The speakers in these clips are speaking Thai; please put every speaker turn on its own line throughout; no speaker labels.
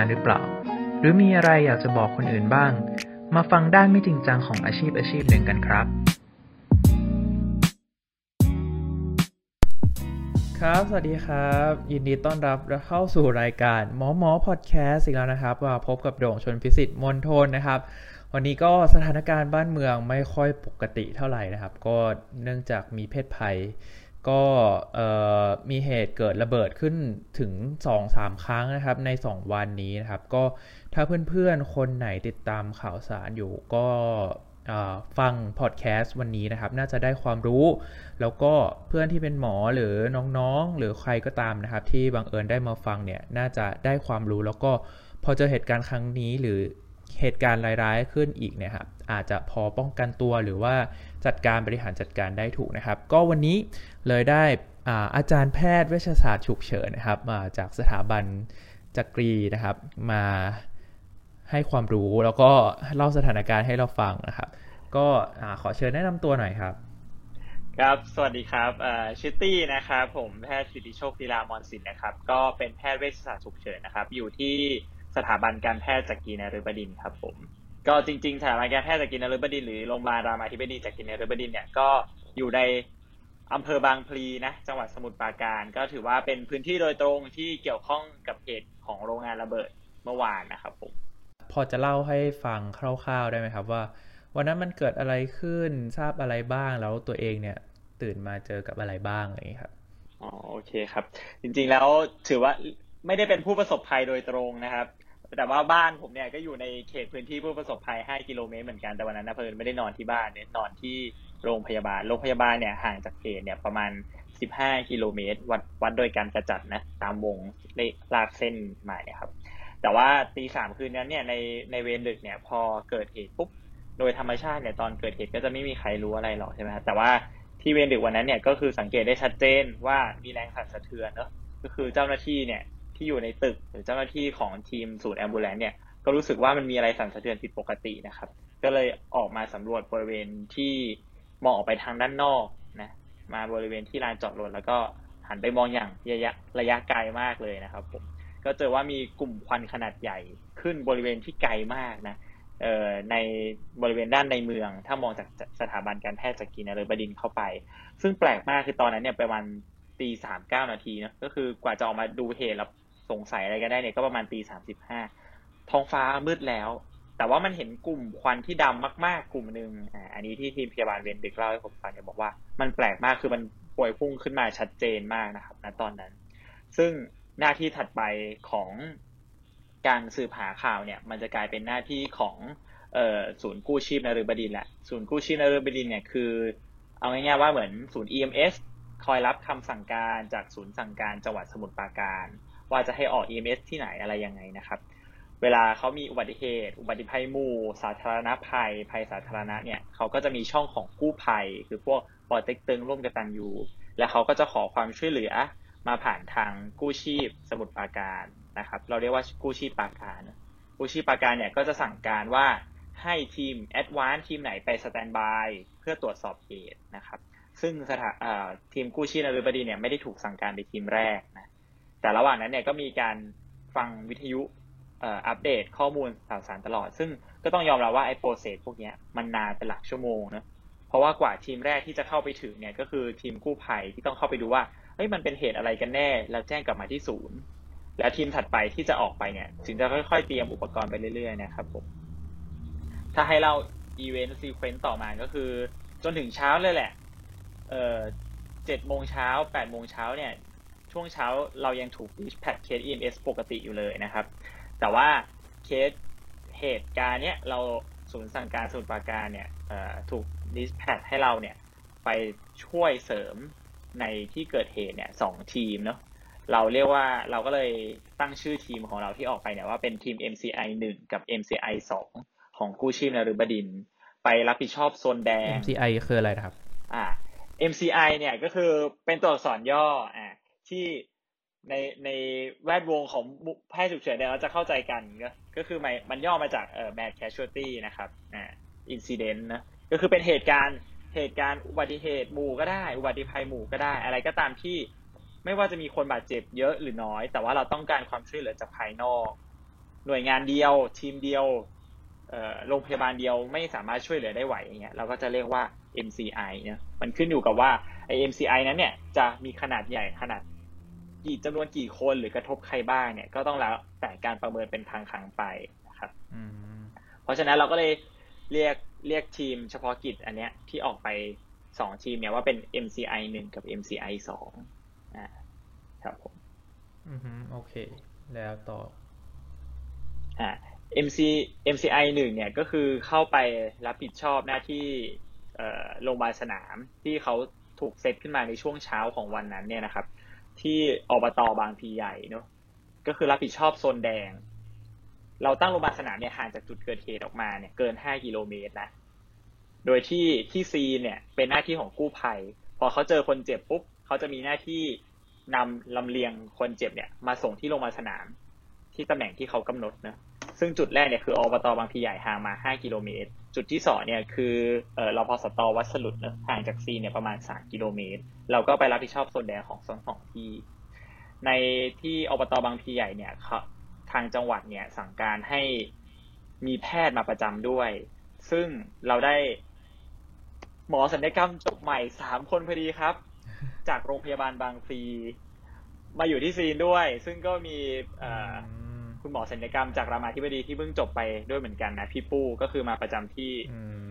หรือเปล่า หรือมีอะไรอยากจะบอกคนอื่นบ้าง มาฟังด้านไม่จริงจังของอาชีพอาชีพหนึ่งกันครับ ครับ สวัสดีครับ ยินดีต้อนรับเข้าสู่รายการหมอหมอพอดแคสต์อีกแล้วนะครับมาพบกับโด่งชนพิสิทธิ์มนทนนะครับ วันนี้ก็สถานการณ์บ้านเมืองไม่ค่อยปกติเท่าไหร่นะครับ ก็เนื่องจากมีเพศภัย ก็มีเหตุเกิดระเบิดขึ้นถึง 2-3 ครั้งนะครับใน 2 วันนี้นะครับ ก็ถ้าเพื่อนๆ คนไหนติดตามข่าวสารอยู่ก็ฟังพอดแคสต์วันนี้นะครับ น่าจะได้ความรู้ แล้วก็เพื่อนที่เป็นหมอหรือน้องๆ หรือใครก็ตามนะครับ ที่บังเอิญได้มาฟังเนี่ย น่าจะได้ความรู้ แล้วก็พอเจอเหตุการณ์ครั้งนี้หรือเหตุการณ์ร้ายๆขึ้นอีกเนี่ยครับอาจจะพอป้องกันตัวหรือว่า จัดการบริหารจัดการได้ถูกนะครับ ก็วันนี้เลยได้อาอาจารย์แพทย์เวชศาสตร์ฉุกเฉินนะครับมาจากสถาบันจักรีนะครับ มาให้ความรู้แล้วก็เล่าสถานการณ์ให้เราฟังนะครับ ก็ขอเชิญแนะนำตัวหน่อยครับ
ครับ สวัสดีครับชิตตี้นะครับ ผมแพทย์สิทธิโชคธีรามอนสินนะครับ ก็เป็นแพทย์เวชศาสตร์ฉุกเฉินนะครับ อยู่ที่สถาบันการแพทย์จักรีนฤบดินครับผม ก็จริงๆสถาบันการแพทย์จักรีนฤบดินหรือโรงพยาบาลรามาธิบดีจักรีนฤบดินเนี่ยก็อยู่ในอำเภอบางพลีนะจังหวัดสมุทรปราการ ก็ถือว่าเป็นพื้นที่โดยตรงที่เกี่ยวข้องกับเหตุของโรงงานระเบิดเมื่อวานนะครับผม
พอจะเล่าให้ฟังคร่าวๆได้ไหมครับว่า วันนั้นมันเกิดอะไรขึ้นทราบอะไรบ้างแล้วตัวเองเนี่ยตื่นมาเจอกับอะไรบ้างอะไรอย่างนี้ครับ
อ๋อโอเคครับ จริงๆแล้วถือว่าไม่ได้เป็นผู้ประสบภัยโดยตรงนะครับ แต่ว่าบ้านผมเนี่ยก็อยู่ในเขตพื้นที่ผู้ประสบภัย 5 กิโลเมตรเหมือนกัน แต่วันนั้นนะเพิ่นไม่ได้นอนที่บ้านเนี่ยนอนที่โรงพยาบาล โรงพยาบาลเนี่ยห่างจากเขตเนี่ยประมาณ 15 กิโลเมตร วัดวัดโดยการกระจัดนะตามวงเลลากเส้นมาเนี่ยครับ แต่ว่าตีสามคืนนั้นเนี่ยในในเวรดึกเนี่ยพอเกิดเหตุปุ๊บ โดยธรรมชาติเนี่ยตอนเกิดเหตุก็จะไม่มีใครรู้อะไรหรอกใช่ไหมครับแต่ว่าที่เวรดึกวันนั้นเนี่ยก็คือสังเกตได้ชัดเจนว่ามีแรงสั่นสะเทือนเนอะก็คือเจ้าหน้าที่เนี่ย ที่อยู่ในตึกหรือเจ้าหน้าที่ของทีมศูนย์แอมบูเลนเนี่ยก็รู้สึกว่ามันมีอะไรสั่นสะเทือนผิดปกตินะครับ ก็เลยออกมาสำรวจบริเวณที่มองออกไปทางด้านนอกนะมาบริเวณที่ลานจอดรถแล้วก็หันไปมองอย่างระยะระยะไกลมากเลยนะครับผมก็เจอว่ามีกลุ่มควันขนาดใหญ่ขึ้นบริเวณที่ไกลมากนะเอ่อในบริเวณด้านในเมือง ถ้ามองจากสถาบันการแพทย์จากกีนเรบดินเข้าไป ซึ่งแปลกมากคือตอนนั้นเนี่ยประมาณตีสามเก้านาทีนะก็คือกว่าจะออกมาดูเหตุแล้ว สงสัยอะไรกันได้เนี่ยก็ประมาณตีสามสิบห้าท้องฟ้ามืดแล้ว แต่ว่ามันเห็นกลุ่มควันที่ดำมากๆ กลุ่มหนึ่งอ่าอันนี้ที่ทีมพยาบาลเวนดึกเล่าให้ผมฟังเนี่ยบอกว่ามันแปลกมากคือมันป่วยพุ่งขึ้นมาชัดเจนมากนะครับณตอนนั้น ซึ่งหน้าที่ถัดไปของการสืบหาข่าวเนี่ย มันจะกลายเป็นหน้าที่ของศูนย์กู้ชีพนฤบดินแหละศูนย์กู้ชีพนฤบดินเนี่ยคือ เอาง่ายๆว่าเหมือนศูนย์ EMS คอยรับคำสั่งการจากศูนย์สั่งการจังหวัดสมุทรปราการ ว่าจะให้ออก EMS ที่ไหนอะไรยังไงนะครับ เวลาเขามีอุบัติเหตุ อุบัติภัยหมู่ สาธารณภัย ภัยสาธารณะเนี่ยเขาก็จะมีช่องของกู้ภัย คือพวกปอเต็กตึงร่วมกันตันยูแล้วเขาก็จะขอความช่วยเหลือมาผ่านทางกู้ชีพสมุทรปราการนะครับ เราเรียกว่ากู้ชีพปราการกู้ชีพปราการเนี่ยก็จะสั่งการว่าให้ทีม advance ทีมไหนไป standby เพื่อตรวจสอบเหตุนะครับ ซึ่งสถาทีมกู้ชีพนฤบดีเนี่ยไม่ได้ถูกสั่งการไปทีมแรกนะ แต่ระหว่างนั้นเนี่ยก็มีการฟังวิทยุอัปเดตข้อมูลข่าวสารตลอด ซึ่งก็ต้องยอมรับว่าไอ้ process พวกนี้มันนานเป็นหลักชั่วโมงนะเพราะว่ากว่าทีมแรกที่จะเข้าไปถึงเนี่ยก็คือทีมกู้ภัยที่ต้องเข้าไปดูว่าเฮ้ยมันเป็นเหตุอะไรกันแน่ แล้วแจ้งกลับมาที่ศูนย์ แล้วทีมถัดไปที่จะออกไปเนี่ยถึงจะค่อยๆเตรียมอุปกรณ์ไปเรื่อยๆนะครับผมถ้าให้เรา event sequence ต่อมาก็คือ จนถึงเช้าเลยแหละเอ่อเจ็ดโมงเช้าแปดโมงเช้าเนี่ย ช่วงเช้าเรายังถูก dispatch เคส EMS ปกติอยู่เลยนะครับ แต่ว่าเคสเหตุการณ์เนี้ยเราศูนย์สั่งการสมุทรปราการเนี่ยถูกดิสแพทให้เราเนี่ยไปช่วยเสริมในที่เกิดเหตุเนี่ยสองทีมเนาะเราเรียกว่าเราก็เลยตั้งชื่อทีมของเราที่ออกไปเนี่ยว่าเป็นทีม MCI 1 กับ MCI 2 ของกู้ชีพนฤบดิน ไปรับผิดชอบโซนแดง
MCI คืออะไรครับ
อ่า MCI เนี่ยก็คือเป็นตัวอักษรย่ออ่า ที่ในในแวดวงของแพทย์ฉุกเฉินเนี่ยเราจะเข้าใจกันก็ก็คือมันมันย่อมาจากเอ่อ bad casualty นะครับอ่า incident นะก็คือเป็นเหตุการณ์เหตุการณ์อุบัติเหตุหมู่ก็ได้ อุบัติภัยหมู่ก็ได้ อะไรก็ตามที่ไม่ว่าจะมีคนบาดเจ็บเยอะหรือน้อย แต่ว่าเราต้องการความช่วยเหลือจากภายนอก หน่วยงานเดียว ทีมเดียวโรงพยาบาลเดียวไม่สามารถช่วยเหลือได้ไหวอย่างเงี้ยเราก็จะเรียกว่า MCI เนี่ยมันขึ้นอยู่กับว่าไอ้ MCI นั้นเนี่ยจะมีขนาดใหญ่ขนาด กี่จำนวนกี่คนหรือกระทบใครบ้างเนี่ยก็ต้องแล้วแต่การประเมินเป็นทางขังไปนะครับเพราะฉะนั้นเราก็เลยเรียกเรียกทีมเฉพาะกิจอันเนี้ยที่ออกไปสองทีมเนี่ยว่าเป็น MCI หนึ่งกับ MCI สองอ่าครับผม
อือฮึโอเค แล้วต่อ
อ่า MC MCI หนึ่งเนี่ยก็คือเข้าไปรับผิดชอบหน้าที่โรงพยาบาลสนามที่เขาถูกเซตขึ้นมาในช่วงเช้าของวันนั้นเนี่ยนะครับ ที่อบตบางพีใหญ่เนาะก็คือรับผิดชอบโซนแดง เราตั้งโรงพยาบาลสนามเนี่ยห่างจากจุดเกิดเหตุออกมาเนี่ยเกินห้ากิโลเมตรนะโดยที่ที่ซีเนี่ยเป็นหน้าที่ของกู้ภัย พอเขาเจอคนเจ็บปุ๊บเขาจะมีหน้าที่นำลำเลียงคนเจ็บเนี่ยมาส่งที่โรงพยาบาลสนามที่ตำแหน่งที่เขากำหนดนะ ซึ่งจุดแรกเนี่ยคืออบตบางพีใหญ่ห่างมา 5 กิโลเมตร จุดที่สองเนี่ยคือเออรพสตวัดสลุดนะห่างจากซีเนี่ยประมาณ 3 กิโลเมตร เราก็ไปรับผิดชอบโซนแดงของสองสองที่ ในที่อบตบางพีใหญ่เนี่ยทางจังหวัดเนี่ยสั่งการให้มีแพทย์มาประจำด้วย ซึ่งเราได้หมอศัลยกรรมจบใหม่สามคนพอดีครับ จากโรงพยาบาลบางพลีมาอยู่ที่ซีนด้วย ซึ่งก็มี คุณหมอศัลยกรรมจากรามาธิบดีที่เพิ่งจบไปด้วยเหมือนกันนะพี่ปู้ก็คือมาประจำที่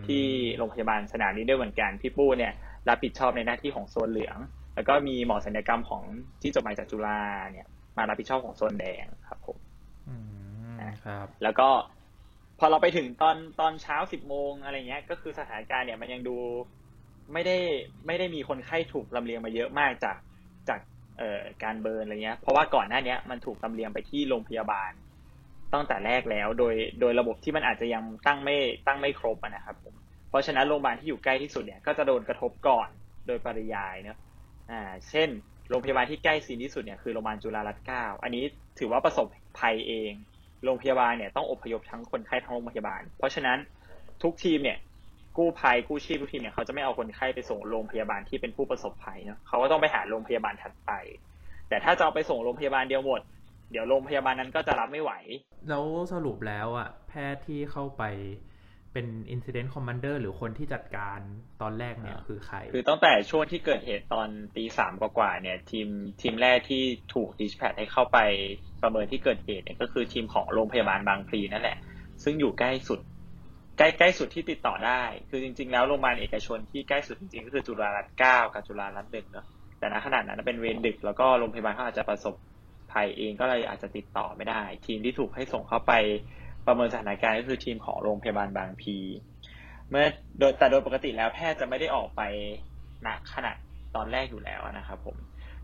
ที่โรงพยาบาลสนามนี้ด้วยเหมือนกันพี่ปู้เนี่ยรับผิดชอบในหน้าที่ของโซนเหลือง แล้วก็มีหมอศัลยกรรมของที่จบใหม่จากจุฬาเนี่ย มารับผิดชอบของโซนแดงครับผม
ครับ
แล้วก็พอเราไปถึงตอนตอนเช้าสิบโมงอะไรเงี้ย ก็คือสถานการณ์เนี่ยมันยังดูไม่ได้ไม่ได้มีคนไข้ถูกลำเลียงมาเยอะมากจากจาก เอ่อการเบิร์นอะไรเงี้ย เพราะว่าก่อนหน้านี้มันถูกลำเลียงไปที่โรงพยาบาลตั้งแต่แรกแล้ว โดยโดยระบบที่มันอาจจะยังตั้งไม่ตั้งไม่ครบนะครับผมเพราะฉะนั้นโรงพยาบาลที่อยู่ใกล้ที่สุดเนี่ยก็จะโดนกระทบก่อนโดยปริยายเนาะอ่า เช่น โรงพยาบาลที่ใกล้ซีนที่สุดเนี่ยคือโรงพยาบาลจุฬารัตน์เก้าอันนี้ถือว่าประสบภัยเอง โรงพยาบาลเนี่ยต้องอพยพทั้งคนไข้ทั้งโรงพยาบาล เพราะฉะนั้นทุกทีมเนี่ย กู้ภัยกู้ชีพทุกทีมเนี่ยเขาจะไม่เอาคนไข้ไปส่งโรงพยาบาลที่เป็นผู้ประสบภัยเนาะเขาก็ต้องไปหาโรงพยาบาลถัดไป แต่ถ้าจะเอาไปส่งโรงพยาบาลเดียวหมด เดี๋ยวโรงพยาบาลนั้นก็จะรับไม่ไหว
แล้วสรุปแล้วอะแพทย์ที่เข้าไปเป็น incident commander หรือคนที่จัดการตอนแรกเนี่ยคือใคร
คือตั้งแต่ช่วงที่เกิดเหตุตอนตีสามกว่าเนี่ย ทีมทีมแรกที่ถูกดิสแพทให้เข้าไปประเมินที่เกิดเหตุเนี่ยก็คือทีมของโรงพยาบาลบางพลีนั่นแหละ ซึ่งอยู่ใกล้สุด ใกล้ใกล้สุดที่ติดต่อได้ คือจริง ๆ แล้วโรงพยาบาลเอกชนที่ใกล้สุดจริงๆก็คือจุฬารัตน์เก้ากับจุฬารัตน์หนึ่งเนาะแต่ณขนาดนั้นเป็นเวรดึกแล้วก็โรงพยาบาลเขาอาจจะประสบภัยเองก็เลยอาจจะติดต่อไม่ได้ ทีมที่ถูกให้ส่งเข้าไปประเมินสถานการณ์ก็คือทีมของโรงพยาบาลบางพี เมื่อโดยแต่โดยปกติแล้วแพทย์จะไม่ได้ออกไปณขณะตอนแรกอยู่แล้วนะครับผม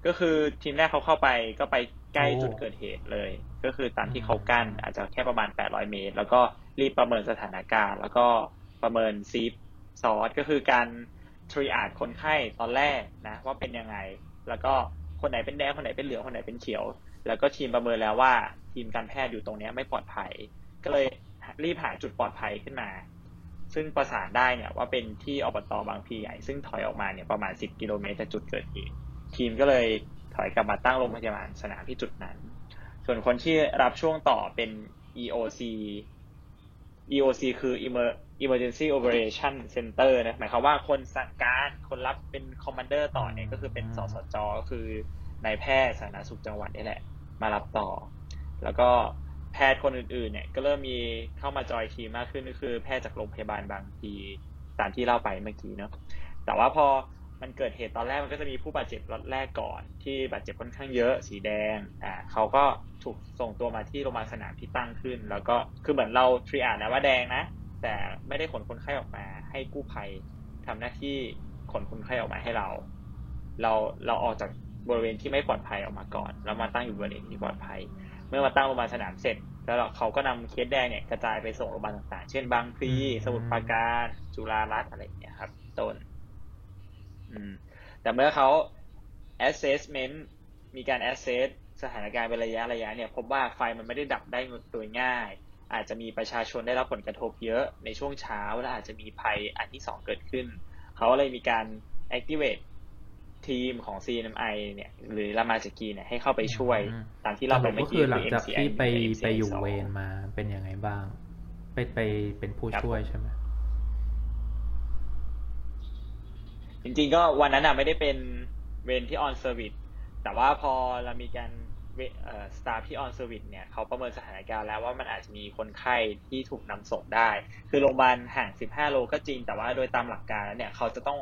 ก็คือทีมแรกเขาเข้าไปก็ไปใกล้จุดเกิดเหตุเลย ก็คือตามที่เขากั้นอาจจะแค่ประมาณ 800 เมตร แล้วก็ รีบประเมินสถานการณ์ แล้วก็ประเมินซีฟซอสก็คือการทรีอาดคนไข้ตอนแรกนะว่าเป็นยังไง แล้วก็คนไหนเป็นแดงคนไหนเป็นเหลืองคนไหนเป็นเขียว แล้วก็ทีมประเมินแล้วว่าทีมการแพทย์อยู่ตรงนี้ไม่ปลอดภัย ก็เลยรีบหาจุดปลอดภัยขึ้นมา ซึ่งประสานได้เนี่ยว่าเป็นที่อบตบางพีใหญ่ซึ่งถอยออกมาเนี่ยประมาณ 10 กิโลเมตรจากจุดเกิดเหตุทีมก็เลยถอยกลับมาตั้งโรงพยาบาลสนามที่จุดนั้น ส่วนคนที่รับช่วงต่อเป็น EOC EOC คือ Emergency Operation Center นะหมายความว่าคนสั่งการคนรับเป็น commander ต่อเนี่ยก็คือเป็นสสจก็คือนายแพทย์สาธารณสุขจังหวัดนี่แหละ มารับต่อ แล้วก็แพทย์คนอื่นๆ เนี่ยก็เริ่มมีเข้ามาจอยทีมมากขึ้นก็คือ แพทย์จากโรงพยาบาลบางพลีตามที่เล่าไปเมื่อกี้เนาะแต่ว่าพอ มันเกิดเหตุตอนแรกมันก็จะมีผู้บาดเจ็บรถแรกก่อน ที่บาดเจ็บค่อนข้างเยอะสีแดงอ่าเขาก็ถูกส่งตัวมาที่โรงพยาบาลสนามที่ตั้งขึ้น แล้วก็คือเหมือนเราทรีอาร์นะว่าแดงนะ แต่ไม่ได้ขนคนไข้ออกมาให้กู้ภัยทำหน้าที่ขนคนไข้ออกมาให้เรา เราเราออกจากบริเวณที่ไม่ปลอดภัยออกมาก่อน แล้วมาตั้งอยู่บริเวณที่ปลอดภัย เมื่อมาตั้งโรงพยาบาลสนามเสร็จ แล้วเขาก็นำเคสแดงเนี่ยกระจายไปส่งโรงพยาบาลต่างๆ เช่นบางพลีสมุทรปราการ จุฬารัตน์อะไรอย่างเงี้ยครับ ต้น แต่เมื่อเขา assessment มีการ assess สถานการณ์เป็นระยะระยะเนี่ยพบว่าไฟมันไม่ได้ดับได้โดยง่าย อาจจะมีประชาชนได้รับผลกระทบเยอะในช่วงเช้า และอาจจะมีภัยอันที่สองเกิดขึ้น เขาเลยมีการ activate ทีมของ CNMI เนี่ย หรือรามาจากกีเนี่ยให้เข้าไปช่วย ตามที่เราไปเมื่
อกี้ก็คือหลังจากที่ไปไปอยู่เวรมาเป็นยังไงบ้าง ไปไปเป็นผู้ช่วยใช่ไหม
จริงๆก็วันนั้นอะไม่ได้เป็นเวรที่ on service แต่ว่าพอเรามีการ staff ที่ on service เนี่ยเขาประเมินสถานการณ์แล้วว่ามันอาจจะมีคนไข้ที่ถูกนำส่งได้ คือโรงพยาบาลห่าง 15 โลก็จริง แต่ว่าโดยตามหลักการแล้วเนี่ยเขาจะต้อง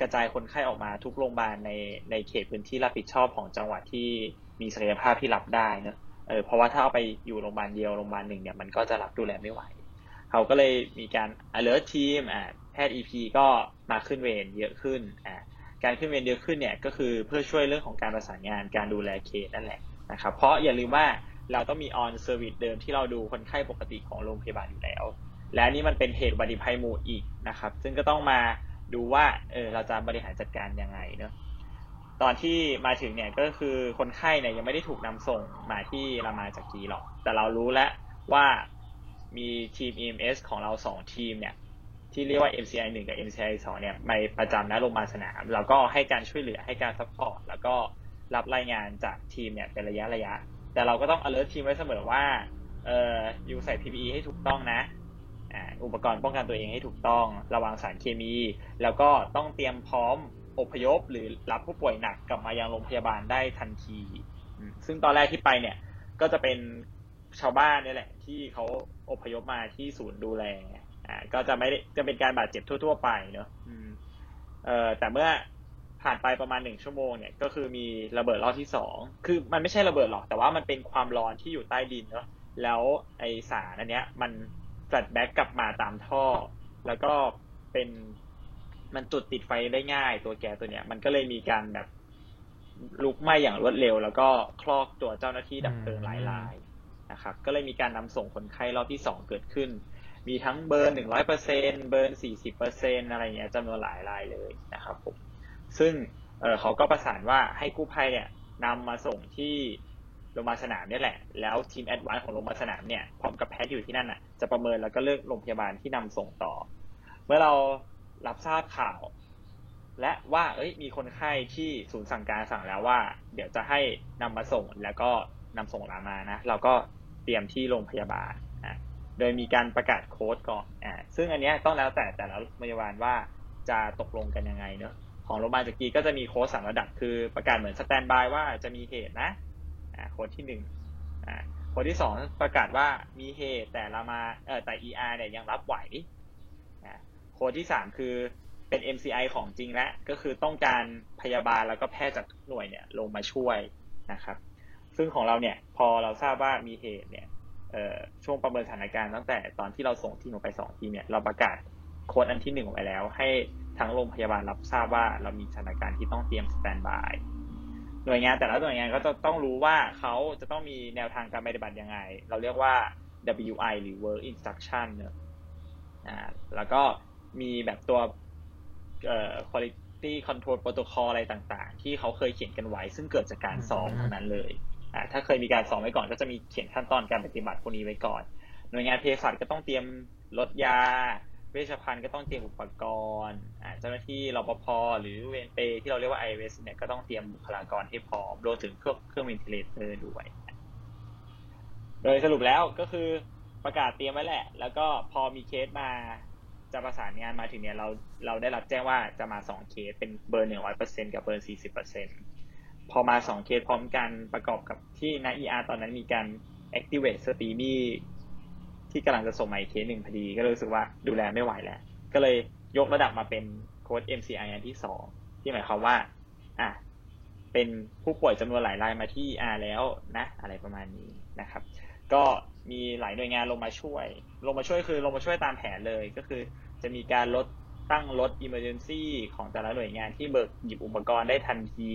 กระจายคนไข้ออกมาทุกโรงพยาบาลในในเขตพื้นที่รับผิดชอบของจังหวัดที่มีศักยภาพที่รับได้เนาะเออเพราะว่าถ้าเอาไปอยู่โรงพยาบาลเดียวโรงพยาบาลหนึ่งเนี่ยมันก็จะรับดูแลไม่ไหว เขาก็เลยมีการ alert team อ่า แพทย์ EP ก็มาขึ้นเวรเยอะขึ้นอ่าการขึ้นเวรเยอะขึ้นเนี่ยก็คือเพื่อช่วยเรื่องของการประสานงานการดูแลเคสนั่นแหละนะครับเพราะอย่าลืมว่าเราต้องมี on service เดิมที่เราดูคนไข้ปกติของโรงพยาบาลอยู่แล้ว และนี่มันเป็นเหตุอุบัติภัยหมู่อีกนะครับ ซึ่งก็ต้องมาดูว่าเออเราจะบริหารจัดการยังไงเนาะตอนที่มาถึงเนี่ยก็คือคนไข้เนี่ยยังไม่ได้ถูกนำส่งมาที่รามาจักรีหรอก แต่เรารู้แล้วว่ามีทีม EMS ของเราสองทีมเนี่ย ที่เรียกว่า MCI 1 กับ MCI 2 เนี่ยไปประจำนะโรงพยาบาลสนามเราก็ให้การช่วยเหลือให้การ support แล้วก็รับรายงานจากทีมเนี่ยเป็นระยะระยะ แต่เราก็ต้อง alert ทีมไว้เสมอว่าเอออยู่ใส่ PPE ให้ถูกต้องนะอุปกรณ์ป้องกันตัวเองให้ถูกต้อง ระวังสารเคมี แล้วก็ต้องเตรียมพร้อมอพยพหรือรับผู้ป่วยหนักกลับมายังโรงพยาบาลได้ทันที ซึ่งตอนแรกที่ไปเนี่ยก็จะเป็นชาวบ้านนี่แหละ ที่เขาอพยพมาที่ศูนย์ดูแล อ่าก็จะไม่ได้จะเป็นการบาดเจ็บทั่ว ๆ ไปเนอะเอ่อแต่เมื่อผ่านไปประมาณหนึ่งชั่วโมงเนี่ยก็คือมีระเบิดรอบที่สองคือมันไม่ใช่ระเบิดหรอก แต่ว่ามันเป็นความร้อนที่อยู่ใต้ดินเนาะแล้วไอสารอันเนี้ย มันแฟลชแบ็กกลับมาตามท่อ แล้วก็เป็นมันจุดติดไฟได้ง่ายตัวแก๊สตัวเนี้ย มันก็เลยมีการแบบลุกไหม้อย่างรวดเร็ว แล้วก็คลอกตัวเจ้าหน้าที่ดับเพลิงหลายรายนะครับ ก็เลยมีการนำส่งคนไข้รอบที่สองเกิดขึ้น มีทั้งเบิร์หนึ่งร้อยเปอร์เซ็นเบิร์สี่สิบเปอร์เซ็นอะไรเงี้ยจำนวนหลายรายเลยนะครับผมซึ่งเเขาก็ประสานว่าให้กู้ภัยเนี่ยนำมาส่งที่โรงพยาบาลสนามนี่แหละ แล้วทีมแอดวานของโรงพยาบาลสนามเนี่ยพร้อมกับแพทย์อยู่ที่นั่นอะจะประเมินแล้วก็เลือกโรงพยาบาลที่นำส่งต่อ เมื่อเรารับทราบข่าว และว่าเอ้ยมีคนไข้ที่ศูนย์สั่งการสั่งแล้วว่า เดี๋ยวจะให้นำมาส่งแล้วก็นำส่งรามานะ เราก็เตรียมที่โรงพยาบาล โดยมีการประกาศโค้ดก่อนอ่าซึ่งอันนี้ต้องแล้วแต่แต่ละโรงพยาบาลว่าจะตกลงกันยังไงเนอะของโรงพยาบาลจักรีก็จะมีโค้ดสามระดับ คือประกาศเหมือนสแตนบายว่าจะมีเหตุนะอ่าโค้ดที่หนึ่งอ่าโค้ดที่สองประกาศว่ามีเหตุแต่เรามาเออแต่ ER เนี่ยยังรับไหวอ่าโค้ดที่สามคือเป็น MCI ของจริงแล้วก็คือต้องการพยาบาลแล้วก็แพทย์จากทุกหน่วยเนี่ยลงมาช่วยนะครับ ซึ่งของเราเนี่ยพอเราทราบว่ามีเหตุเนี่ย ช่วงประเมินสถานการณ์ตั้งแต่ตอนที่เราส่งทีมออกไปสองทีมเนี่ยเราประกาศโค้ดอันที่หนึ่งออกไปแล้ว ให้ทั้งโรงพยาบาลรับทราบว่าเรามีสถานการณ์ที่ต้องเตรียมสแตนบายหน่วยงานแต่ละหน่วยงานก็จะต้องรู้ว่าเขาจะต้องมีแนวทางการปฏิบัติยังไง เราเรียกว่า WI หรือ Work Instruction เนอะอ่าแล้วก็มีแบบตัวเอ่อ quality control protocol อะไรต่างๆ ที่เขาเคยเขียนกันไว้ ซึ่งเกิดจากการซ้อมทั้งนั้นเลย ถ้าเคยมีการสอนไว้ก่อนก็จะมีเขียนขั้นตอนการปฏิบัติพวกนี้ไว้ก่อน หน่วยงานเภสัชก็ต้องเตรียมรถยา เวชภัณฑ์ก็ต้องเตรียมอุปกรณ์เจ้าหน้าที่รปภหรือเวรเปลที่เราเรียกว่า IVS เนี่ยก็ต้องเตรียมบุคลากรให้พร้อมรวมถึงเครื่องเครื่อง ventilator ด้วย โดยสรุปแล้วก็คือประกาศเตรียมไว้แหละ แล้วก็พอมีเคสมาจะประสานงานมาถึงเนี่ยเราเราได้รับแจ้งว่าจะมาสองเคสเป็น burn หนึ่งร้อยเปอร์เซ็นกับ burn สี่สิบเปอร์เซ็นต์ พอมาสองเคสพร้อมกันประกอบกับที่นะ ER ตอนนั้นมีการ activate s t e a m y ที่กำลังจะส่งมาอีกเคสหนึ่งพอดี ก็เลยรู้สึกว่าดูแลไม่ไหวแล้ว ก็เลยยกระดับมาเป็นโค้ด MCI อันที่สองที่หมายความว่า อะเป็นผู้ป่วยจำนวนหลายรายมาที่ ER แล้วนะ อะไรประมาณนี้นะครับ ก็มีหลายหน่วยงานลงมาช่วย ลงมาช่วยคือลงมาช่วยตามแผนเลยก็คือ จะมีการลดตั้งรถ emergency ของแต่ละหน่วยงานที่เบิกหยิบอุปกรณ์ได้ทันที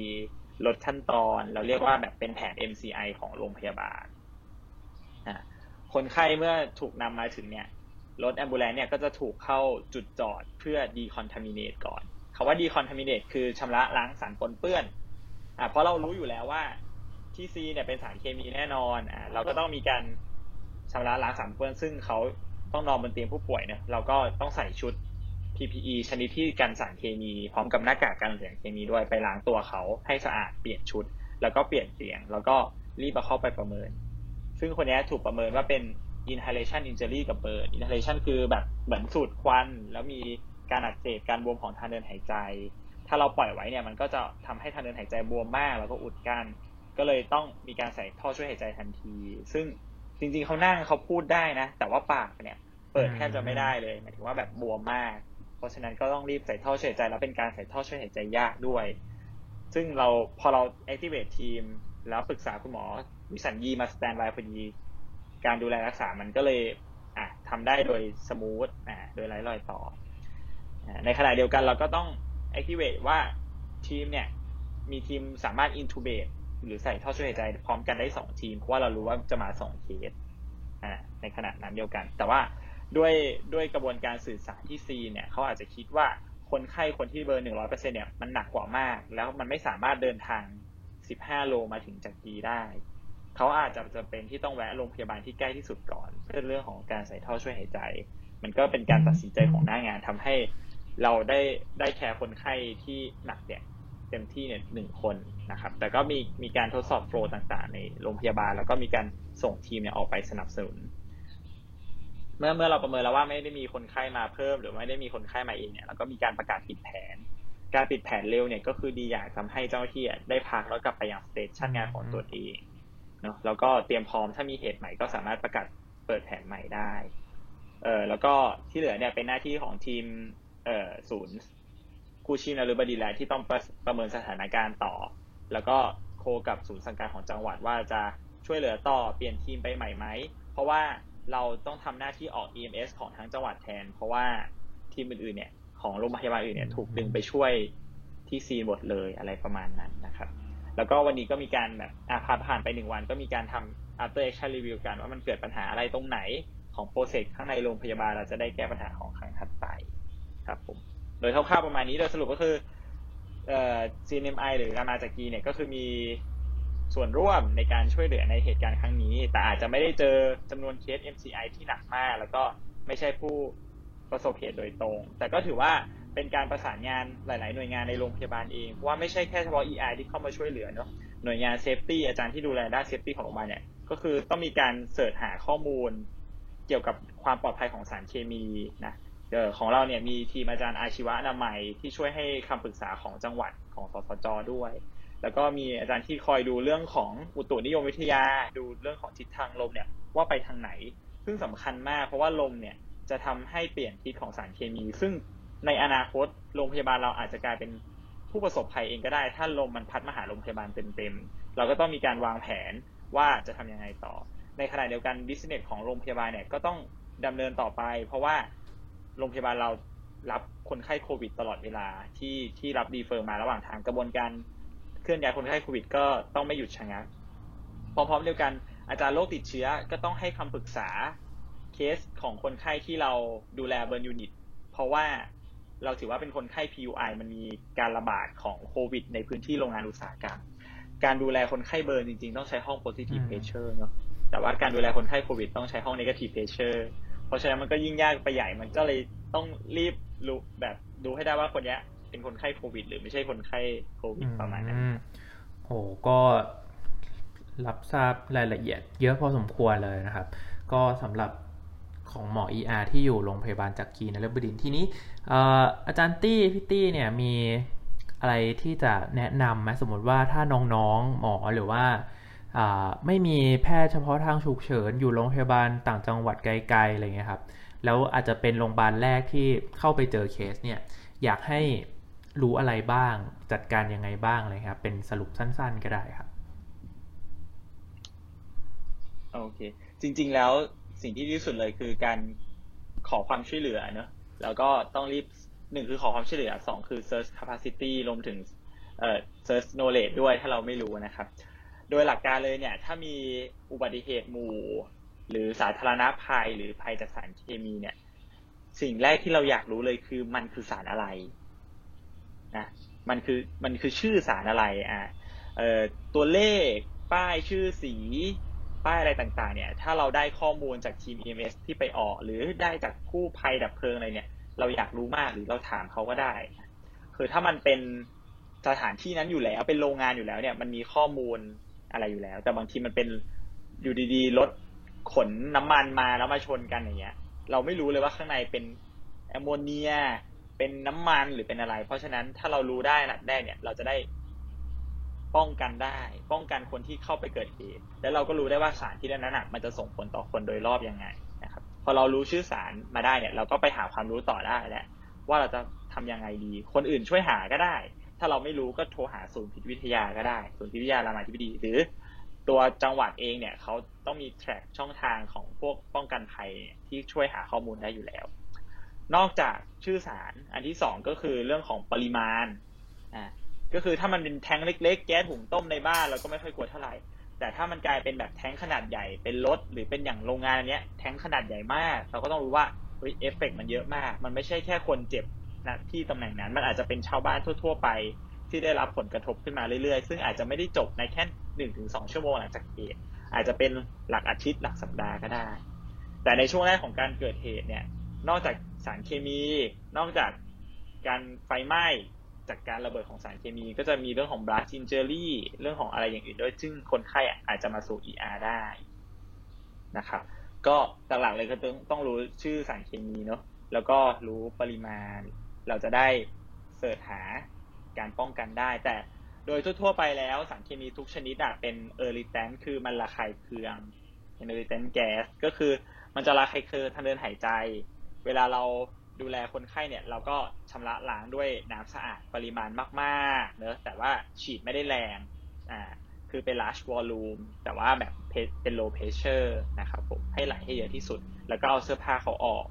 ลดขั้นตอน เราเรียกว่าแบบเป็นแผน MCI ของโรงพยาบาลคนไข้เมื่อถูกนำมาถึงเนี่ยรถแอมบูเลนเนี่ยก็จะถูกเข้าจุดจอดเพื่อ decontaminate ก่อนคาว่า decontaminate คือชำระล้างสารปนเปื้อนอ่าเพราะเรารู้อยู่แล้วว่าที่ซีเนี่ยเป็นสารเคมีแน่นอนอ่าเราก็ต้องมีการชำระล้างสารปนเปื้อน ซึ่งเขาต้องนอนบนเตียงผู้ป่วยเนี่ยเราก็ต้องใส่ชุด PPE ชนิดที่กันสารเคมี พร้อมกับหน้ากากกันเสียงเคมีด้วยไปล้างตัวเขาให้สะอาดเปลี่ยนชุด แล้วก็เปลี่ยนเสียง แล้วก็รีบมาเข้าไปประเมิน ซึ่งคนนี้ถูกประเมินว่าเป็น inhalation injury กับ burn inhalation คือแบบเหมือนสูดควัน แล้วมีการอักเสบการบวมของทางเดินหายใจ ถ้าเราปล่อยไว้เนี่ยมันก็จะทำให้ทางเดินหายใจบวมมาก แล้วก็อุดกั้นก็เลยต้องมีการใส่ท่อช่วยหายใจทันที ซึ่งจริงๆเขานั่งเขาพูดได้นะ แต่ว่าปากเนี่ย เปิดแทบจะไม่ได้เลยหมายถึงว่าแบบบวมมาก เพราะฉะนั้นก็ต้องรีบใส่ท่อช่วยหายใจแล้วเป็นการใส่ท่อช่วยหายใจยากด้วย ซึ่งเราพอเรา activate ทีม แล้วปรึกษาคุณหมอวิสัญญีมา standby พอดี การดูแลรักษามันก็เลยอะทำได้โดย smooth อ่าโดยไร้รอยต่ออในขณะเดียวกันเราก็ต้อง activate ว่าทีมเนี่ยมีทีมสามารถ intubate หรือใส่ท่อช่วยหายใจพร้อมกันได้สองทีม เพราะว่าเรารู้ว่าจะมาสองเคสอ่าในขณะนั้นเดียวกัน แต่ว่า ด้วยด้วยกระบวนการสื่อสารที่ scene เนี่ยเขาอาจจะคิดว่าคนไข้คนที่เบอร์หนึ่งร้อยเปอร์เซ็นเนี่ยมันหนักกว่ามาก แล้วมันไม่สามารถเดินทางสิบห้าโลมาถึงจากกีได้เขาอาจจะจะเป็นที่ต้องแวะโรงพยาบาลที่ใกล้ที่สุดก่อน เพื่อเรื่องของการใส่ท่อช่วยหายใจ มันก็เป็นการตัดสินใจของหน้างานทำให้เราได้ได้แคร์คนไข้ที่หนักเนี่ยเต็มที่เนี่ยหนึ่งคนนะครับ แต่ก็มีมีการทดสอบโฟล์ต่างๆ ในโรงพยาบาล แล้วก็มีการส่งทีมเนี่ยออกไปสนับสนุน เมื่อเมื่อเราประเมินแล้วว่าไม่ได้มีคนไข้มาเพิ่ม หรือไม่ได้มีคนไข้มาเองเนี่ยเราก็มีการประกาศปิดแผน การปิดแผนเร็วเนี่ยก็คือดีอย่างทำให้เจ้าหน้าที่ได้พักแล้วกลับไปยังสเตชันงานของตัวเองเนาะแล้วก็เตรียมพร้อมถ้ามีเหตุใหม่ก็สามารถประกาศเปิดแผนใหม่ได้เออแล้วก็ที่เหลือเนี่ยเป็นหน้าที่ของทีมเอ่อศูนย์กู้ชีพนรุบดีแลที่ต้องประประเมินสถานการณ์ต่อ แล้วก็โคกับศูนย์สังกัดของจังหวัดว่าจะช่วยเหลือต่อเปลี่ยนทีมไปใหม่ไหมเพราะว่า เราต้องทำหน้าที่ออก EMS ของทั้งจังหวัดแทน เพราะว่าทีมอื่นๆเนี่ยของโรงพยาบาลอื่นเนี่ยถูกดึงไปช่วยที่ซีนหมดเลยอะไรประมาณนั้นนะครับ แล้วก็วันนี้ก็มีการแบบอะผ่านผ่านไปหนึ่งวัน ก็มีการทำ after action review กันว่ามันเกิดปัญหาอะไรตรงไหนของโปรเซสข้างในโรงพยาบาลเราจะได้แก้ปัญหาของครั้งถัดไปครับผมโดยคร่าวๆประมาณนี้โดยสรุปก็คือเอ่อ CNMI หรือรามาจักรีเนี่ยก็คือมี ส่วนร่วมในการช่วยเหลือในเหตุการณ์ครั้งนี้ แต่อาจจะไม่ได้เจอจำนวนเคส MCI ที่หนักมาก แล้วก็ไม่ใช่ผู้ประสบเหตุโดยตรง แต่ก็ถือว่าเป็นการประสานงานหลาย ๆ หน่วยงานในโรงพยาบาลเอง เพราะว่าไม่ใช่แค่เฉพาะ ER ที่เข้ามาช่วยเหลือเนาะ หน่วยงาน safety อาจารย์ที่ดูแลด้าน safety ของโรงพยาบาลเนี่ย ก็คือต้องมีการ search หาข้อมูล เกี่ยวกับความปลอดภัยของสารเคมีนะเออของเราเนี่ยมีทีมอาจารย์อาชีวะอนามัยที่ช่วยให้คำปรึกษาของจังหวัดของสสจด้วย แล้วก็มีอาจารย์ที่คอยดูเรื่องของอุตุนิยมวิทยา ดูเรื่องของทิศทางลมเนี่ยว่าไปทางไหน ซึ่งสำคัญมากเพราะว่าลมเนี่ยจะทำให้เปลี่ยนทิศของสารเคมี ซึ่งในอนาคตโรงพยาบาลเราอาจจะกลายเป็นผู้ประสบภัยเองก็ได้ ถ้าลมมันพัดมาหาโรงพยาบาลเต็มๆ เราก็ต้องมีการวางแผนว่าจะทำยังไงต่อ ในขณะเดียวกัน business ของโรงพยาบาลเนี่ยก็ต้องดำเนินต่อไป เพราะว่าโรงพยาบาลเรารับคนไข้โควิดตลอดเวลาที่ที่รับ refer มาระหว่างทางกระบวนการ เคลื่อนย้ายคนไข้โควิดก็ต้องไม่หยุดชะงัก พร้อมๆเดียวกันอาจารย์โรคติดเชื้อก็ต้องให้คำปรึกษาเคสของคนไข้ที่เราดูแล burn unit เพราะว่าเราถือว่าเป็นคนไข้ PUI มันมีการระบาดของโควิดในพื้นที่โรงงานอุตสาหกรรม การดูแลคนไข้เบิร์นจริงๆ ต้องใช้ห้อง positive pressure เนาะ แต่ว่าการดูแลคนไข้โควิดต้องใช้ห้อง negative pressure เพราะฉะนั้นมันก็ยิ่งยากไปใหญ่ มันก็เลยต้องรีบรู้แบบดูให้ได้ว่าคนนี้ เป็นคนไข้โควิด หรือไม่ใช่คนไข้โควิดประมาณนั้น
โอ้ก็รับทราบรายละเอียด เยอะพอสมควรเลยนะครับ ก็สำหรับของหมอ ER ที่อยู่โรงพยาบาลจักรีนฤบดินทร์ทีนี้อาจารย์ตี้พี่ตี้เนี่ยมีอะไรที่จะแนะนำไหมสมมติว่าถ้าน้องๆหมอหรือว่าไม่มีแพทย์เฉพาะทางฉุกเฉินอยู่โรงพยาบาลต่างจังหวัดไกลๆอะไรเงี้ยครับ แล้วอาจจะเป็นโรงพยาบาลแรกที่เข้าไปเจอเคสเนี่ย อยากให้ รู้อะไรบ้าง จัดการยังไงบ้างเลยครับ เป็นสรุปสั้น ๆ ก็ได้ครับ
โอเค จริง ๆ แล้วสิ่งที่ดีที่สุดเลยคือการขอความช่วยเหลือเนอะแล้วก็ต้องรีบหนึ่งคือขอความช่วยเหลือสองคือ search capacity รวมถึงเอ่อ search knowledge ด้วยถ้าเราไม่รู้นะครับ โดยหลักการเลยเนี่ย ถ้ามีอุบัติเหตุหมู่ หรือสาธารณภัยหรือภัยจากสารเคมีเนี่ย สิ่งแรกที่เราอยากรู้เลยคือมันคือสารอะไร นะมันคือมันคือชื่อสารอะไรอะเอ่อตัวเลขป้ายชื่อสีป้ายอะไรต่างๆ เนี่ย ถ้าเราได้ข้อมูลจากทีม EMS ที่ไปออก หรือได้จากผู้ภัยดับเพลิงอะไรเนี่ย เราอยากรู้มากหรือเราถามเขาก็ได้ คือถ้ามันเป็นสถานที่นั้นอยู่แล้วเป็นโรงงานอยู่แล้วเนี่ย มันมีข้อมูลอะไรอยู่แล้ว แต่บางทีมันเป็นอยู่ดีๆรถขนน้ำมันมาแล้วมาชนกันอย่างเงี้ย เราไม่รู้เลยว่าข้างในเป็นแอมโมเนีย เป็นน้ำมันหรือเป็นอะไร เพราะฉะนั้นถ้าเรารู้ได้นัดแรกเนี่ย เราจะได้ป้องกันได้ ป้องกันคนที่เข้าไปเกิดเหตุ แล้วเราก็รู้ได้ว่าสารที่นั้นน่ะมันจะส่งผลต่อคนโดยรอบยังไงนะครับ พอเรารู้ชื่อสารมาได้เนี่ย เราก็ไปหาความรู้ต่อได้แล้วว่าเราจะทำยังไงดี คนอื่นช่วยหาก็ได้ ถ้าเราไม่รู้ก็โทรหาศูนย์พิษวิทยาก็ได้ ศูนย์พิษวิทยารามาธิบดี หรือตัวจังหวัดเองเนี่ยเขาต้องมีแทร็กช่องทางของพวกป้องกันภัยที่ช่วยหาข้อมูลได้อยู่แล้ว นอกจากชื่อสารอันที่สองก็คือเรื่องของปริมาณอ่าก็คือถ้ามันเป็นแท้งเล็ก ๆ แก๊สหุงต้มในบ้านเราก็ไม่ค่อยกลัวเท่าไหร่ แต่ถ้ามันกลายเป็นแบบแท้งขนาดใหญ่เป็นรถหรือเป็นอย่างโรงงานอันเนี้ยแท้งขนาดใหญ่มาก เราก็ต้องรู้ว่าเฮ้ยเอฟเฟกมันเยอะมาก มันไม่ใช่แค่คนเจ็บนะที่ตำแหน่งนั้น มันอาจจะเป็นชาวบ้านทั่ว ๆ ไปที่ได้รับผลกระทบขึ้นมาเรื่อยๆ ซึ่งอาจจะไม่ได้จบในแค่หนึ่งถึงสองชั่วโมงหลังจากเหตุอาจจะเป็นหลักอาทิตย์หลักสัปดาห์ก็ได้ แต่ในช่วงแรกของการเกิดเหตุเนี่ย นอกจาก สารเคมี นอกจากการไฟไหม้จากการระเบิดของสารเคมี ก็จะมีเรื่องของ blast injury เรื่องของอะไรอย่างอื่นด้วยซึ่งคนไข้อาจจะมาสู่ ER ได้นะครับก็หลักๆเลยก็ต้องต้องรู้ชื่อสารเคมีเนาะแล้วก็รู้ปริมาณ เราจะได้เสิร์ชหาการป้องกันได้ แต่โดยทั่วๆไปแล้วสารเคมีทุกชนิดอะเป็นเออริแตนคือมันระคายเคืองเป็นเออริแตนแก๊สก็คือมันจะระคายเคืองทางเดินหายใจ เวลาเราดูแลคนไข้เนี่ย เราก็ชำระล้างด้วยน้ำสะอาดปริมาณมากๆเนอะแต่ว่าฉีดไม่ได้แรงอ่าคือเป็น large volume แต่ว่าแบบเป็น low pressure นะครับผมให้ไหลให้เยอะที่สุด แล้วก็เอาเสื้อผ้าเขาออก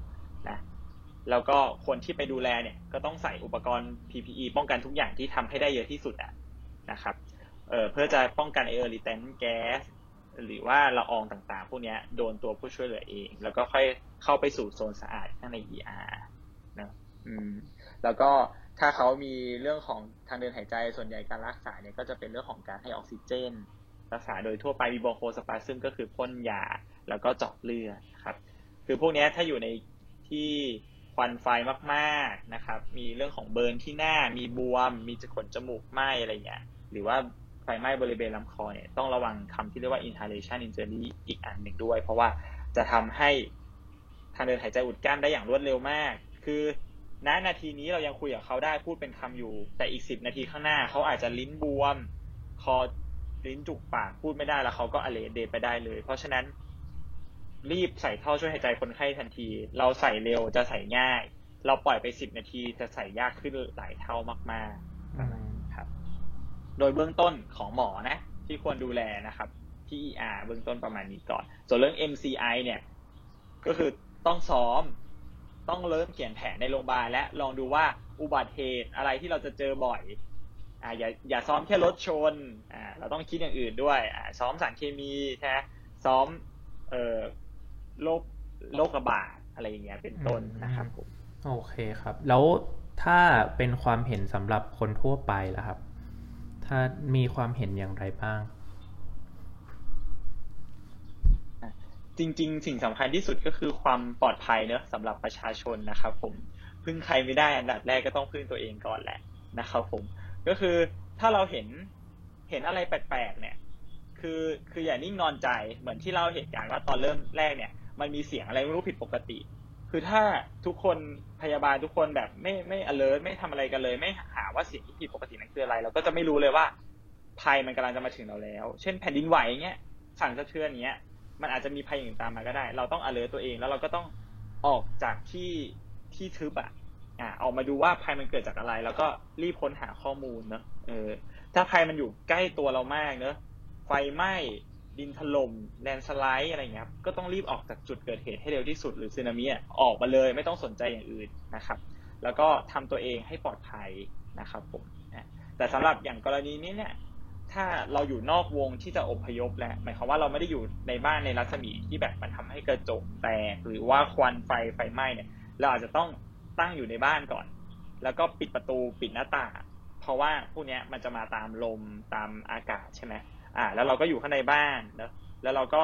นะแล้วก็คนที่ไปดูแลเนี่ยก็ต้องใส่อุปกรณ์ PPE ป้องกันทุกอย่างที่ทำให้ได้เยอะที่สุดอะนะครับเเพื่อจะป้องกันเออร์ลิเทนแก๊ส หรือว่าละอองต่างๆ พวกนี้โดนตัวผู้ช่วยเหลือเอง แล้วก็ค่อยเข้าไปสู่โซนสะอาดข้างใน ER นะอืมแล้วก็ถ้าเขามีเรื่องของทางเดินหายใจส่วนใหญ่การรักษาเนี่ยก็จะเป็นเรื่องของการให้ออกซิเจน รักษาโดยทั่วไปมีบอโคสปาซึมก็คือพ่นยาแล้วก็เจาะเลือดครับ คือพวกนี้ถ้าอยู่ในที่ควันไฟมากๆนะครับ มีเรื่องของเบิร์นที่หน้ามีบวม มีจะขนจมูกไหมอะไรเงี้ยหรือว่า ไฟไหม้บริเวณลำคอเนี่ยต้องระวังคำที่เรียกว่า inhalation injury อีกอันหนึ่งด้วย เพราะว่าจะทำให้ทางเดินหายใจอุดกั้นได้อย่างรวดเร็วมาก คือณนาทีนี้เรายังคุยกับเขาได้พูดเป็นคำอยู่ แต่อีกสิบนาทีข้างหน้าเขาอาจจะลิ้นบวม คอลิ้นจุกปากพูดไม่ได้แล้วเขาก็อเลเดไปได้เลย เพราะฉะนั้น รีบใส่ท่อช่วยหายใจคนไข้ทันที เราใส่เร็วจะใส่ง่าย เราปล่อยไปสิบนาทีจะใส่ยากขึ้นหลายเท่ามากๆ โดยเบื้องต้นของหมอนะ ที่ควรดูแลนะครับ ที่ ER เบื้องต้นประมาณนี้ก่อน ส่วนเรื่อง MCI เนี่ย ก็คือต้องซ้อม ต้องเริ่มเขียนแผนในโรงพยาบาลและลองดูว่าอุบัติเหตุอะไรที่เราจะเจอบ่อยอ่าอย่าอย่าซ้อมแค่รถชนอ่าเราต้องคิดอย่างอื่นด้วยอ่าซ้อมสารเคมีใช่ไหมซ้อมเอ่อโรคโรคระบาดอะไรอย่างเงี้ยเป็นต้นนะครับผม
โอเคครับ แล้วถ้าเป็นความเห็นสำหรับคนทั่วไปล่ะครับ้ามีความเห็นอย่างไรบ้าง
จริง ๆ สิ่งสำคัญที่สุดก็คือความปลอดภัยเนอะสำหรับประชาชนนะครับผมพึ่งใครไม่ได้อันดับแรกก็ต้องพึ่งตัวเองก่อนแหละนะครับผม ก็คือถ้าเราเห็นเห็นอะไรแปลกๆเนี่ย คือคืออย่านิ่งนอนใจเหมือนที่เราเหตุการณ์ว่าตอนเริ่มแรกเนี่ย มันมีเสียงอะไรไม่รู้ผิดปกติ คือถ้าทุกคนพยาบาลทุกคนแบบไม่ไม่ alert ไม่ทำอะไรกันเลย ไม่หาว่าเสียงที่ผิดปกตินั้นคืออะไร เราก็จะไม่รู้เลยว่าภัยมันกำลังจะมาถึงเราแล้ว เช่นแผ่นดินไหวเงี้ยสั่นสะเทือนเงี้ย มันอาจจะมีภัยอย่างตามมาก็ได้ เราต้อง alert ตัวเองแล้วเราก็ต้องออกจากที่ที่ทึบอะอ่าออกมาดูว่าภัยมันเกิดจากอะไร แล้วก็รีบค้นหาข้อมูลเนอะเออถ้าภัยมันอยู่ใกล้ตัวเรามากเนอะไฟไหม้ ดินถล่มแลนสไลด์อะไรเงี้ยก็ต้องรีบออกจากจุดเกิดเหตุให้เร็วที่สุดหรือสึนามิออกมาเลยไม่ต้องสนใจอย่างอื่นนะครับ แล้วก็ทำตัวเองให้ปลอดภัยนะครับผมแต่สำหรับอย่างกรณีนี้เนี่ยถ้าเราอยู่นอกวงที่จะอพยพแล้วหมายความว่าเราไม่ได้อยู่ในบ้านในรัศมีที่แบบมันทำให้กระจกแตก หรือว่าควันไฟไฟไหม้เนี่ย เราอาจจะต้องตั้งอยู่ในบ้านก่อน แล้วก็ปิดประตูปิดหน้าต่างเพราะว่าพวกนี้มันจะมาตามลมตามอากาศใช่ไหม อ่า แล้วเราก็อยู่ข้างในบ้านเนอะแล้วเราก็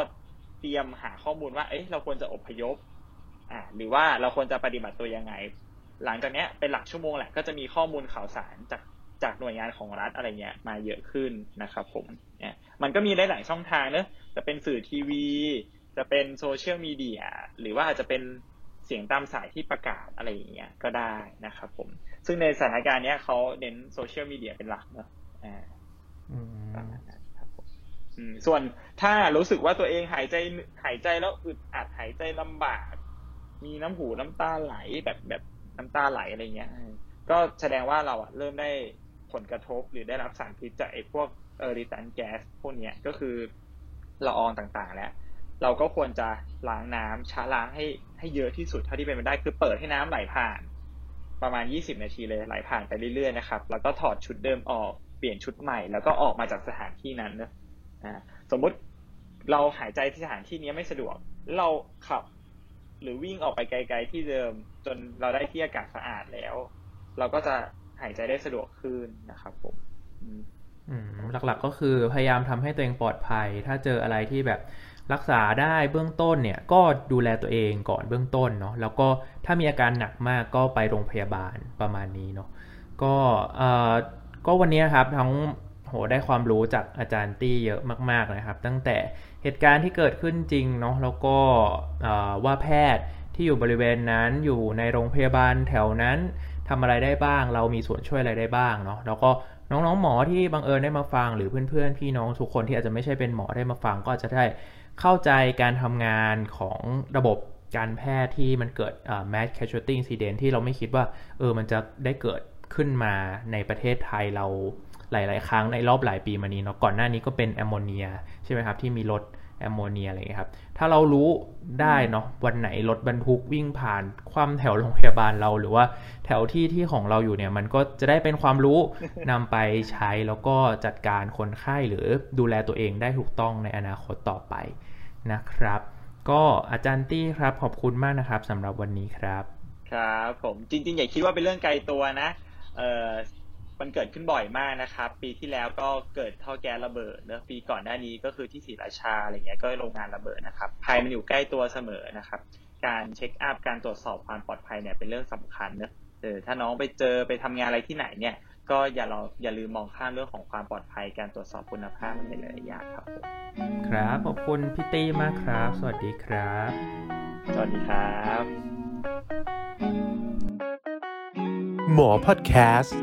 เตรียมหาข้อมูลว่า เอ๊ะเราควรจะอพยพ อ่า หรือว่าเราควรจะปฏิบัติตัวยังไง หลังจากเนี้ยเป็นหลักชั่วโมงแหละ ก็จะมีข้อมูลข่าวสารจากจากหน่วยงานของรัฐอะไรเงี้ยมาเยอะขึ้นนะครับผมเนี่ยมันก็มีหลายๆช่องทางเนอะจะเป็นสื่อทีวี จะเป็นโซเชียลมีเดีย หรือว่าอาจจะเป็นเสียงตามสายที่ประกาศอะไรอย่างเงี้ยก็ได้นะครับผม ซึ่งในสถานการณ์เนี้ยเขาเน้นโซเชียลมีเดียเป็นหลักเนอะอ่า ส่วนถ้ารู้สึกว่าตัวเองหายใจหายใจแล้วอึดอัดหายใจลำบาก มีน้ำหูน้ำตาไหลแบบแบบน้ำตาไหลอะไรเงี้ย ก็แสดงว่าเราอะเริ่มได้ผลกระทบหรือได้รับสารพิษจากไอ้พวก irritant gas พวกเนี้ยก็คือละอองต่างๆ แล้ว เราก็ควรจะล้างน้ำช้าล้างให้ให้เยอะที่สุดเท่าที่เป็นไปได้คือเปิดให้น้ำไหลผ่าน ประมาณ 20 นาทีเลยไหลผ่านไปเรื่อยๆนะครับแล้วก็ถอดชุดเดิมออกเปลี่ยนชุดใหม่ แล้วก็ออกมาจากสถานที่นั้นนะ สมมุติเราหายใจที่สถานที่นี้ไม่สะดวก เราขับ หรือวิ่งออกไปไกล ๆ ที่เดิม จนเราได้ที่อากาศสะอาดแล้ว เราก็จะหายใจได้สะดวกขึ้นนะครับผม
หลักๆก็คือพยายามทำให้ตัวเองปลอดภัย ถ้าเจออะไรที่แบบรักษาได้เบื้องต้นเนี่ยก็ดูแลตัวเองก่อนเบื้องต้นเนาะแล้วก็ถ้ามีอาการหนักมากก็ไปโรงพยาบาลประมาณนี้เนาะก็เอ่อก็วันนี้ครับทั้ง โหได้ความรู้จากอาจารย์ตี้เยอะมาก ๆนะครับ ตั้งแต่เหตุการณ์ที่เกิดขึ้นจริงเนาะแล้วก็ว่าแพทย์ที่อยู่บริเวณนั้นอยู่ในโรงพยาบาลแถวนั้นทำอะไรได้บ้าง เรามีส่วนช่วยอะไรได้บ้างเนาะแล้วก็น้องๆหมอที่บังเอิญได้มาฟัง หรือเพื่อนๆ พี่น้องทุกคนที่อาจจะไม่ใช่เป็นหมอได้มาฟัง ก็จะได้เข้าใจการทำงานของระบบการแพทย์ที่มันเกิด mass casualty incident ที่เราไม่คิดว่าเออมันจะได้เกิดขึ้นมาในประเทศไทยเรา หลาย ๆ ครั้งในรอบหลายปีมานี้เนาะก่อนหน้านี้ก็เป็นแอมโมเนียใช่ไหมครับที่มีรถแอมโมเนียอะไรครับ ถ้าเรารู้ได้เนาะวันไหนรถบรรทุกวิ่งผ่านคว่ำแถวโรงพยาบาลเรา หรือว่าแถวที่ที่ของเราอยู่เนี่ย มันก็จะได้เป็นความรู้นำไปใช้แล้วก็จัดการคนไข้หรือดูแลตัวเองได้ถูกต้องในอนาคตต่อไปนะครับ ก็อาจารย์ตี้ครับขอบคุณมากนะครับสำหรับวันนี้ครับ
ครับ ผมจริง ๆ อย่าคิดว่าเป็นเรื่องไกลตัวนะเออ มันเกิดขึ้นบ่อยมากนะครับ ปีที่แล้วก็เกิดท่อแก๊สระเบิดเนอะปีก่อนหน้านี้ก็คือที่ศรีราชาอะไรเงี้ยก็โรงงานระเบิดนะครับภัยมันอยู่ใกล้ตัวเสมอนะครับ การเช็คอัพการตรวจสอบความปลอดภัยเนี่ยเป็นเรื่องสำคัญเนอะเออถ้าน้องไปเจอไปทำงานอะไรที่ไหนเนี่ย ก็อย่าลองอย่าลืมมองข้ามเรื่องของความปลอดภัยการตรวจสอบคุณภาพในหลายๆอย่างครับผม
ครับขอบคุณพี่ตีมากครับ สวัสดีครับ
สวัสดีครับ
หมอพอดแคสต์